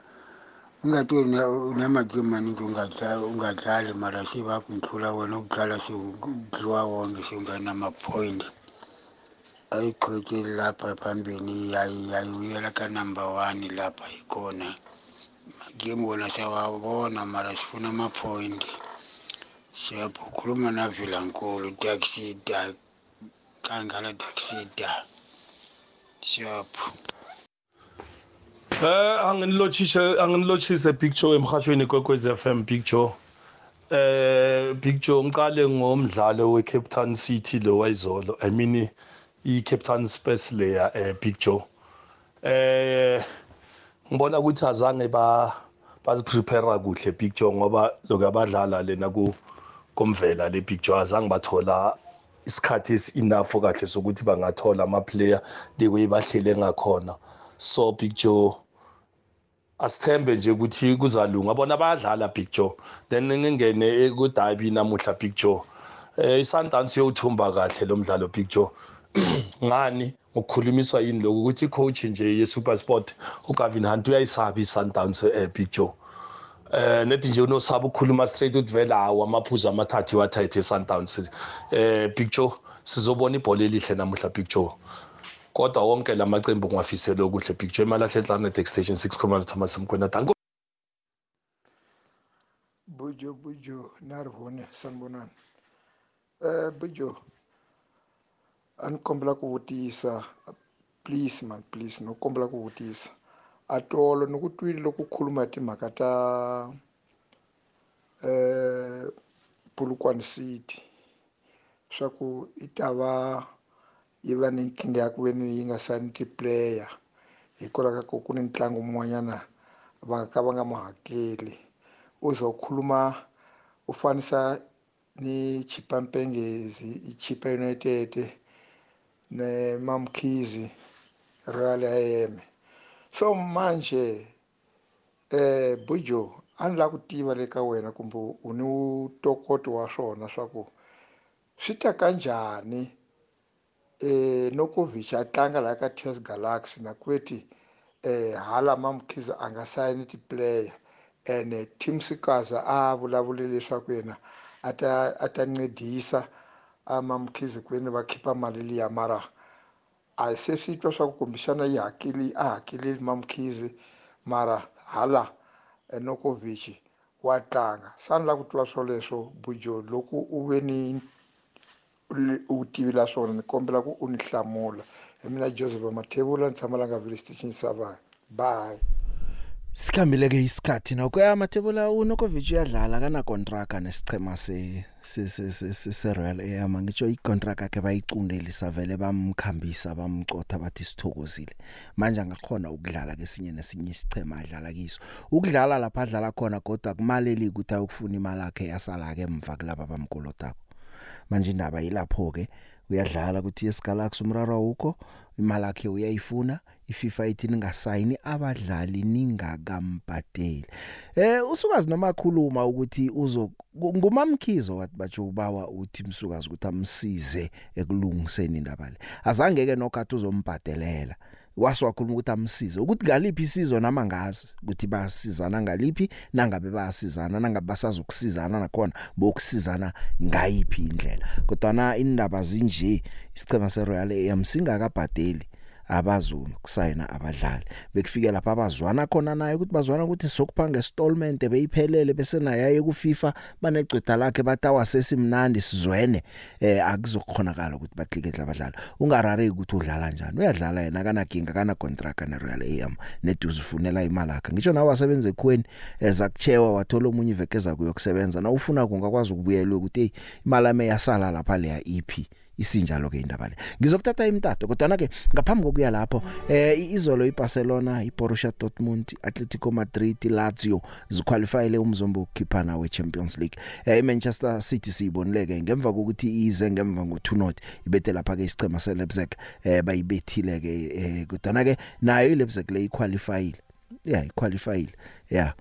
yi nga to na na magemu maningi u nga u nga dlali mara se va ku ni wena u dlala swi u dliwa wonke se u nga na mapoint a yi qhuvekeli lapha phambili ya yi ya yi vuyela ka number one lapha hi kona. Gimbona siyawabona mara sifuna amaphoyinti. Siyakhuluma naVelankulu taxida Kangala taxida. Siyapho. Eh anginilotshise anginilotshise picture emhashweni kwekwez FM picture. Eh picture ngiqale ngomdlalo weCape Town City lo wayizolo. I mean iCape Town Spurs layer eh picture. Eh ngibona ukuthi azange ba baziprepare kuhle picture ngoba lokuyabadlala lena ku komvela le picture azange bathola isikhathi enough kahle sokuthi bangathola ama player lekuyi bahlele ngakhona so picture asithembe nje ukuthi kuzalunga bona bayadlala picture then ngingene ku derby namuhla picture eh isundowns yothumba kahle lo mdlalo picture ngani ukukhulumiswa yini lokhu ukuthi icoach nje ye-supersport ugavin hunt uyayisaba i-sundowns um eh, big joe eh nethi nje unosaba ukukhuluma straight uthi vele hawo amaphuzu amathathu iwathathe i-sundowns eh big joe sizobona ibhola elihle namuhla big joe kodwa wonke la macembu ungafisele okuhle big joe imalahle enhlanet extension 6 khuluma nothi amasemkwenata bujo bujo narvone sanibonani um eh, bujo a eh, ni kombela ku vutisa please ma please no kombela ku vutisa a tolo ni ku twile loko khuluma hi timhaka ta um pulukwani city swa ku yi ta va yi va ni nkingha ya ku veni yi nga sani tiplayer hikwalaho ka ku ku ni ntlangu mun'wanyana va ka va nga ma hakeli u za u khuluma u fanisa ni chipampengezi i chipa united ne mamkizi royal am so manje eh bujo a ni lava ku tiva le ka wena kumbe u ni wutokoti wa swona swa ku swi ta ka njhani eh no ku vhicha tlanga la ka tes galaxy na kweti eh hala mamkhiza a nga sayini ti-player ene team sikaza a vulavule leswaku yena a ta a ta ncedisa amamukhizi kwini va vakhipha mali liya mara se swi twa swa ku kumbexana yi hakili a hakeleli mamukhizi mara hala enokovici wa tlanga sa ni lava ku tiva swoleswo bujo loko u ve ni u tivila swona ni kombela ku u ni hlamula hi mina joseph mathevula ni tshamalanga village station savana bye Sikhambile ke isikhathi nokho amathebula uNokovic uyadlala kana contract nesichema se se se se Real ama ngitsho icontract yakhe bayicundelisa vele bamkhambisa bamcotha bathi sithokozile manje angakhona ukudlala kesinye nesinye isichema adlala kiso ukudlala lapha adlala khona kodwa kumaleli ukuthi ayokufuna imali yakhe yasala ke emva kulabo abamkolotako manje indaba yilapho ke uyadlala ukuthi esigalaxy umraro ukho imali yakhe uyayifuna iFIFA ithi ningasayini abadlali ningakambhadeli eh usukazi noma khuluma ukuthi uzo ngumamkhizo wathi batsho ubawa uthi msukazi ukuthi amsize ekulungiseni indaba le azange ke nogathi uzombhadelela waswakhuluma ukuthi amsize ukuthi galiphi isizo nama ngazi ukuthi basizana ngaliphi nangabe bayasizana nangabe basazokusizana nakhona bokusizana ngayiphi indlela kodwa na indaba zinje isichema seRoyal AM singakabhadeli abazulu kusayina abadlali bekufike lapha abazwana khona naye ukuthi bazwana ukuthi sokupha ngestallment beyiphelele bese naye aye ku FIFA banegcwetha lakhe batawa sesimnandi sizwene eh akuzokhonakala ukuthi bathikethe abadlali ungarareki ukuthi udlala njani uyadlala yena akanaginga kana contract ne Royal AM neduze ufunela imali yakhe ngisho nawe wasebenza ekweni ezakuchewa eh, wathola umunye ivekeza kuyokusebenza na ufuna kungakwazi ukubuyela ukuthi imali ame yasala lapha leya iphi e isinjalo ke indaba le ngizokuthatha imtato kodwa na ke ngaphambi kokuya lapho eh izolo iBarcelona iBorussia Dortmund Atletico Madrid Lazio zikwalifyile umzombo ukukhiphana weChampions League eh iManchester City siyibonileke ngemva kokuthi ize ngemva ngo2-0 ibethe lapha ke isicema seLeipzig eh bayibethile ke eh kodwa na ke nayo iLeipzig le iqualifyile yeah iqualifyile yeah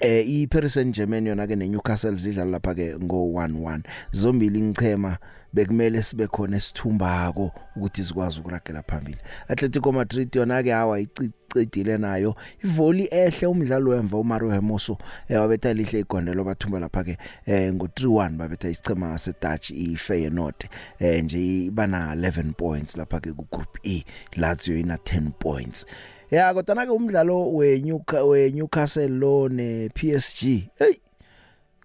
eh iParis Saint-Germain yona ke neNewcastle zidlala lapha ke ngo 1-1 zombili ngichema bekumele sibe khona esithumbako ukuthi sikwazi ukuragela phambili Atletico Madrid yona ke awayicicile nayo ivoli ehle umdlalo wemva uMario Hermoso eh, wabetha lihle igondelo bathumba lapha ke eh, ngo 3-1 babetha isichema seDutch iFeyenoord eh, nje ibana 11 points lapha ke ku group E Lazio ina 10 points ya kodwa na ke umdlalo we Newcastle we Newcastle lo ne PSG hey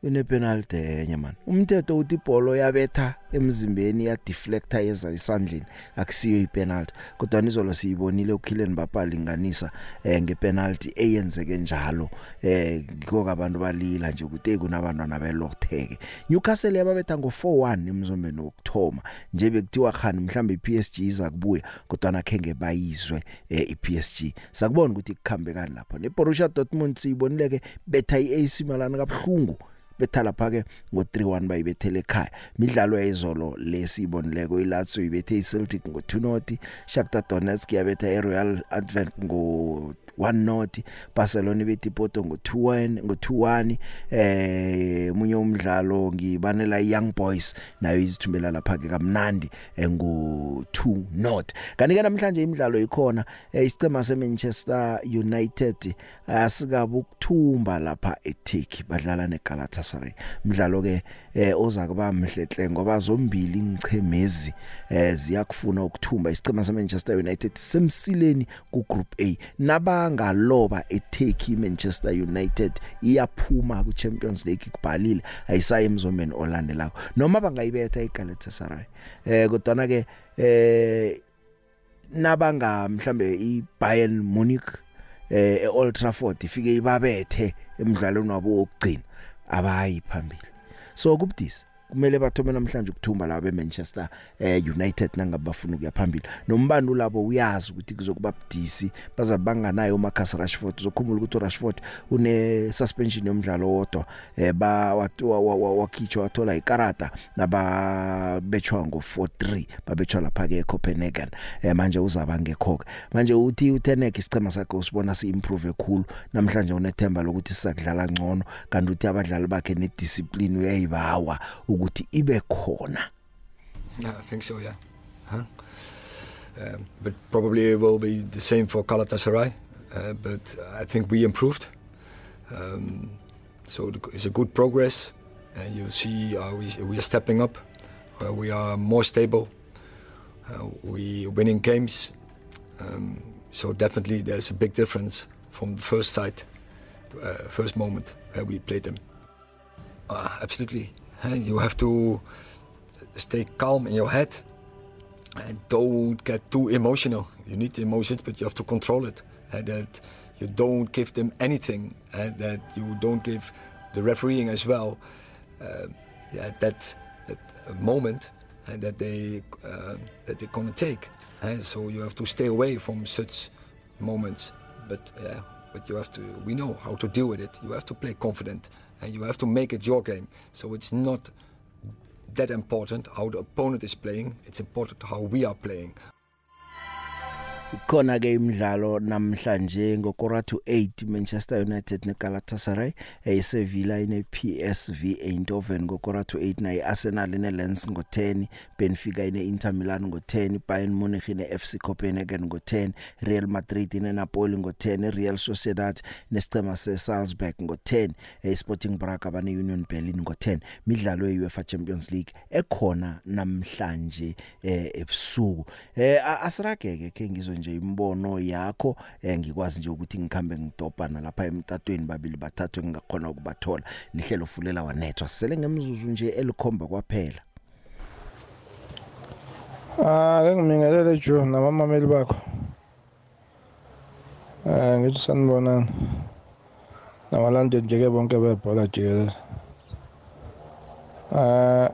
unepenalty enye man umthetho uthi ibhola yabetha emzimbeni ya deflector yeza isandleni akusiyo ipenalty kodwa nizolo siyibonile uKillen bapalinganisa eh, ngepenalty eyenzeke njalo eh ngoba abantu balila nje ukuthi kunabantwana belokutheke Newcastle yababetha ngo4-1 emzombeni wokthoma nje bekuthiwa khani mhlambe iPSG iza kubuya kodwa nakhenge bayizwe eh, iPSG sakubona ukuthi ikukhambe kanjani lapha neBorussia Dortmund siyibonileke betha iAC Milan kabhlungu betha lapha-ke ngo-3 1 bayibethele ekhaya midlalo yayizolo lesiyibonileko ilatso ibethe iceltic ngo-2 not shakhtar donetsk yabetha i-royal advent ngo 1-0 Barcelona bethi Porto ngo2-1 ngo2-1 eh munye umdlalo ngibanela Young Boys nayo izithumbela lapha ke kamnandi eh, ngo2-0 kanti ke namhlanje imidlalo ikhona eh, isicema seManchester United asikabe ukuthumba lapha eTurkey badlala neGalatasaray umdlalo ke eh, oza kuba mhlehle ngoba zombili ingchemezi ziyakufuna ukuthumba isicema seManchester United semsileni ku group A naba ngaloba etake iManchester United iyaphuma kuChampions League kubhalile ayisayi emzombeni olandelako noma bangayibetha iGalatasaray eh kodwana ke eh nabanga mhlambe iBayern Munich eh eOld Trafford ifike ibabethe emdlalweni wabo wokugcina abayi phambili so kubudisi kumele bathome namhlanje ukuthumba laba beManchester eh, United nangabafuna ukuya phambili nombando labo uyazi ukuthi kuzokuba budisi bazabanganayo uMarcus Rashford uzokhumbula ukuthi uRashford une suspension yomdlalo wodwa eh, ba wakhitshwa wathola ikarata naba betshwa ngo 4-3 babetshwa lapha ke eCopenhagen eh, manje uzaba ngekhoke manje uthi uTenek isicema sakhe usibona siimprove kakhulu namhlanje unethemba lokuthi sizakudlala ngcono kanti uthi abadlali bakhe nediscipline uyayibawa ukuthi ibe khona yeah, i think so yeah huh? um, but probably it will be the same for Galatasaray uh, but i think we improved um, so it's a good progress and you see how we, we are stepping up uh, we are more stable uh, we winning games um, so definitely there's a big difference from the first sight uh, first moment where we played them uh, absolutely you have to stay calm in your head and don't get too emotional. You need emotions, but you have to control it. And that you don't give them anything, and that you don't give the refereeing as well uh, yeah, that that moment and that they uh, that they're gonna take. And so you have to stay away from such moments. But but you have to. We know how to deal with it. You have to play confident and you have to make it your game. So it's not that important how the opponent is playing, it's important how we are playing. Ikhona ke imidlalo namhlanje ngokora to 8 Manchester United neGalatasaray, eSevilla eh, ine PSV Eindhoven ngokora to 8 naye Arsenal neLens ngo10, Benfica ine Inter Milan ngo10, Bayern Munich ne FC Copenhagen ngo10, Real Madrid ine Napoli ngo10, Real Sociedad nesicema seSalzburg ngo10, eSporting eh, Braga bane Union Berlin ngo10. Midlalo yeUEFA Champions League ekhona namhlanje eh, ebusuku. Eh asirageke ke ngizwe nje imbono yakho eh, ngikwazi nje ukuthi ngikhambe ngidobha nalapha emtatweni babili bathathwe ngingakhona ukubathola lihlelo fulela wanethwa sele ngemzuzu nje elikhomba kwaphela Ah ngingibingelele Joe nabamameli bakho. Eh ngithi sanibonana. Nabalandeli nje ke bonke bebhola jikelele. Ah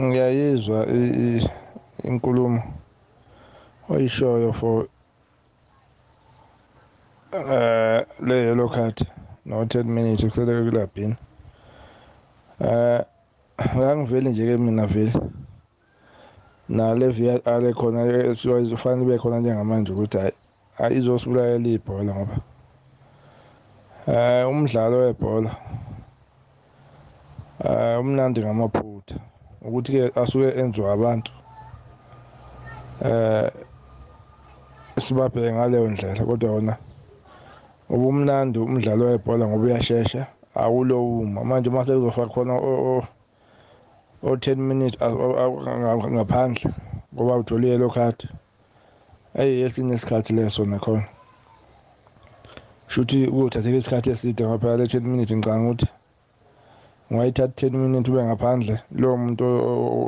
ngiyayizwa inkulumo oyishoyo for eh le yellow card no 10 minutes kusele kulabhini eh ngangiveli nje ke mina vele nale VAR ekhona esizofanele ibe khona njengamanje ukuthi hayi ayizosibulala ibhola ngoba eh umdlalo webhola eh umnandi ngamaphutha ukuthi ke asuke enziwa abantu eh sibabheke ngaleyo ndlela kodwa wona ubumnandi umdlalo webhola ngoba uyashesha awulowuma manje uma sekuzofa khona o-10 minutes ngaphandle ngoba uthole yellow card eyi esinye isikhathi leso nakhona shuthi kuthathele isikhathi eside ngoba phela le 10 minutes ngicanga ukuthi ungayithatha 10 minutes ube ngaphandle lowo muntu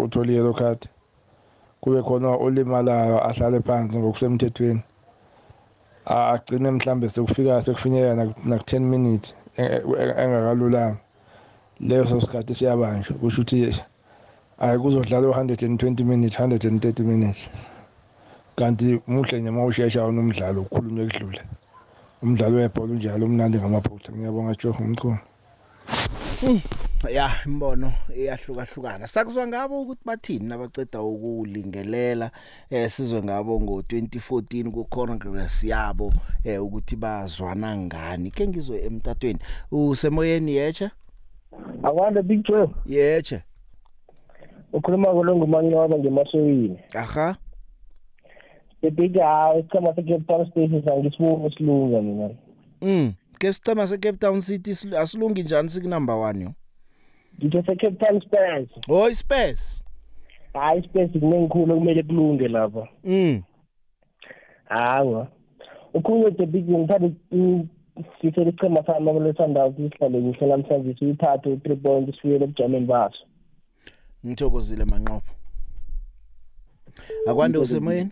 othole yellow card kube khona olimalayo ahlale phansi ngokusemthethweni agcine mhlambe sekufika sekufinyelela naku-10 minutes engakalulanga leso sikhathi siyabanjwa kusho ukuthi ayi kuzodlala u-120 minutes 130 minutes kanti muhle nje uma ushesha wona umdlalo ukhulunywe kudlule umdlalo webhola unjalo umnandi ngamaphutha ngiyabonga joh ngomchumo ya imbono iyahlukahlukana sakuzwa ngabo ukuthi bathini nabaceda ukulingelela eh sizwe ngabo ngo2014 ku Congress yabo eh ukuthi bazwana ngani ke ngizwe emtatweni usemoyeni yecha awanda big joe yecha ukhuluma ngolongumanyoba ngemasoyini aha ebika isichema se-cape town stations angisiboni silunga mina mm ke sichema se-cape town city asilungi njani sikunumber one yo ngithethe Cape Town Spurs oh iSpurs hayi iSpurs kunengikhulu kumele kulunge lapha mm hawa ukhunye the big ngithatha sifele ichema sami abalesandawuthi isihlale ngihle namhlanje siyithathe u-three point sifuyele ebujameni baso ngithokozile manqopho akwande usemoyeni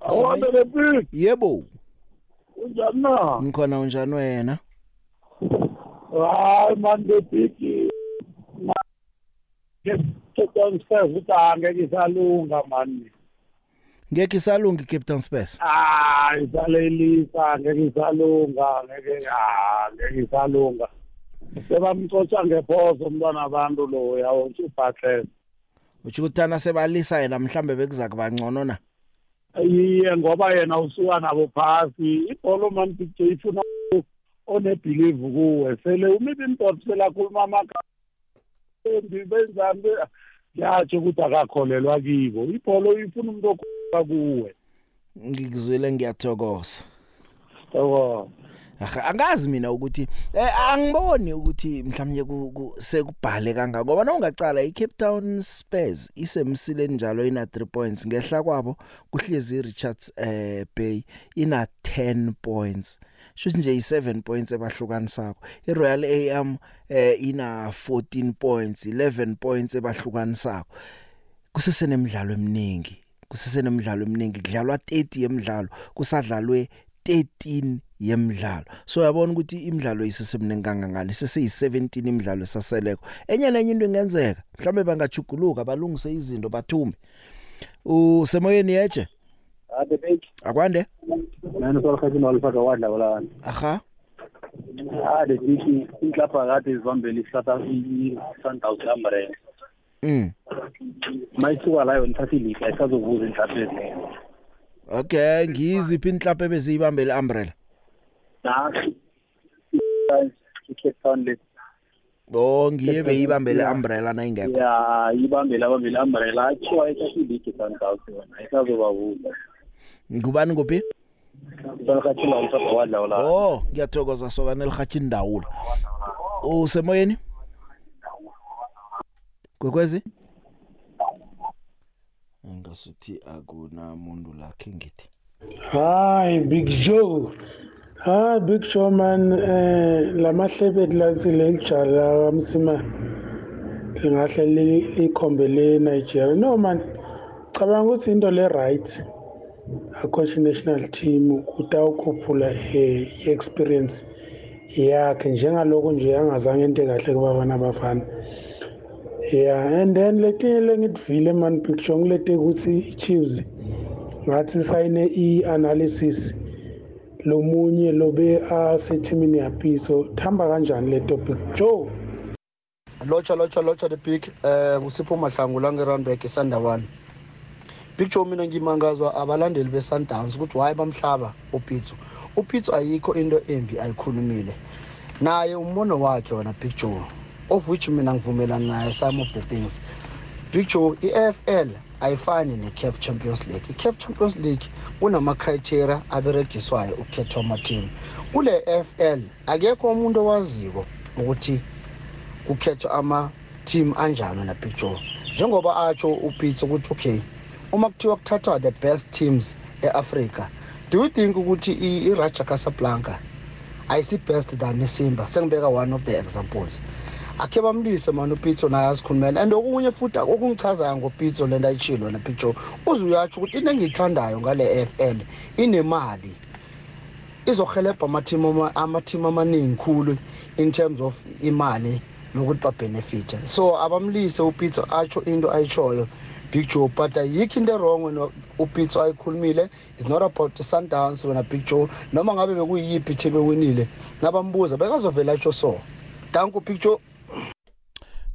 awande lepi yebo unjani na ngikhona unjani wena hayi man the big Captain Spurs uthi angeke isalunga mani ngeke isalunga Captain Spurs ah isalelisa ngeke isalunga ngeke ah ngeke isalunga sebamcotsha ngebhozo umntwana abantu lo yawo uButler uchukuthana sebalisa yena mhlambe bekuza kubangcono na iye ngoba yena usuka nabo phasi ibhola man picture ifuna onebelieve kuwe sele umibe imdotsi selakhuluma amagama benzani benzani yatsho ukuthi akakholelwa kibo ibholo ifuna umuntu okhoka kuwe ngikuzwile ngiyathokoza yebo angazi mina ukuthi eh, angiboni ukuthi mhlawumnye sekubhale kangaka ngoba nawungacala iCape Town Spurs isemsileni njalo ina 3 points ngehla kwabo kuhlezi iRichards eh Bay ina 10 points shothi nje i7 points ebahlukanisako iRoyal AM eh ina 14 points 11 points ebahlukanisako kusese nemidlalo eminingi kusese nemidlalo eminingi kudlalwa 30 yemidlalo kusadlalwe 13 yemidlalo so uyabona ukuthi imidlalo isesemningi kangangani seseyi17 imidlalo saseleko enye nenye into ingenzeka mhlawumbe bangajuguluka balungise izinto bathume usemoyeni yeje Ade beki. Akwande? Mina solkhaya nolifaka wadla wala. Aha. Ade beki inhlapha kade izambele isata i Sundowns umbrella. Mm. Mayithuka la yona thathi lihle isazovuza inhlapha ezini. Okay, ngiziphi inhlapha ebeziyibambele umbrella? Nathi. Cape Town le. Oh ngiye beyibambele umbrella nayingekho. Yeah, ibambele abambele umbrella athiwa isathi lihle Sundowns yona isazobavuza. Ngubani kuphi? Ngikhathina ngisabhawala la. Oh, ngiyathokoza sokane elhathini ndawula. Usemoyeni? Kwekwezi? Ngasuthi akuna umuntu lakhe ngithi. Hi Big Joe. Ha Big Joe man eh lamahlebe kulasile elijala kamsima. Lingahle likhombe le Nigeria. No man. Cabanga ukuthi into le right. coach national team utawukhuphula eh, i-experience yakhe njengalokho nje angazange into kahle kubabana abafana ya and then letinye lengidivile man picture ngilete ukuthi i-chiefs ngathi sayine i-analysis lomunye lobe asethimini yapiso kuhamba kanjani le topic joe lotsha lotsha lotsha the big um uh, eh, usipho mahlangu langerandbek isandawane picture mina ngimangazwa abalandeli be-sundowns ukuthi hhayi bamhlaba upitso upitso ayikho into embi ayikhulumile naye umbono wakhe wona big joe of which mina ngivumelana naye some of the things big joe i-afl ayifani ne-caf champions league i-caf champions league kunama-criteria aberegiswayo ukukhethwa amateam kule fl akekho umuntu owaziko ukuthi kukhethwa ama-team anjani na-big joe njengoba atsho upitso ukuthi okay uma kuthiwa kuthathwa the best teams eAfrika do you think ukuthi iRaja Casablanca ayisi-best than isimba sengibeka one of the examples akhe bamlise mani upitso naye azikhulumela and okunye futhi okungichazayo ngopitso le nto ayitshilo wena pitso uze uyatsho ukuthi into engiyithandayo ngale f l inemali izohelebha amathimu amaningi khulu in terms of imali nokuthi babhenefithe so abamlise upitso atsho into ayitshoyo Big Joe but ayikho uh, into wrong when uPete wayikhulumile it's not about the Sundowns wena Big Joe noma ngabe bekuyipi team ewinile ngabambuza bekazovela isho so danku Big Joe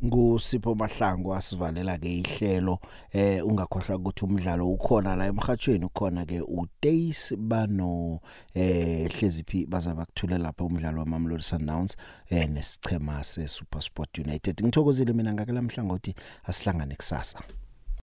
ngusipho mahlangu asivalela ke ihlelo eh ungakhohlwa ukuthi umdlalo ukhona la emhathweni ukhona ke uDays bano eh hlezi phi bazaba kuthulela lapha umdlalo waMamlodi Sundowns eh nesichema seSuperSport United ngithokozile mina ngakala mhlangothi asihlangane kusasa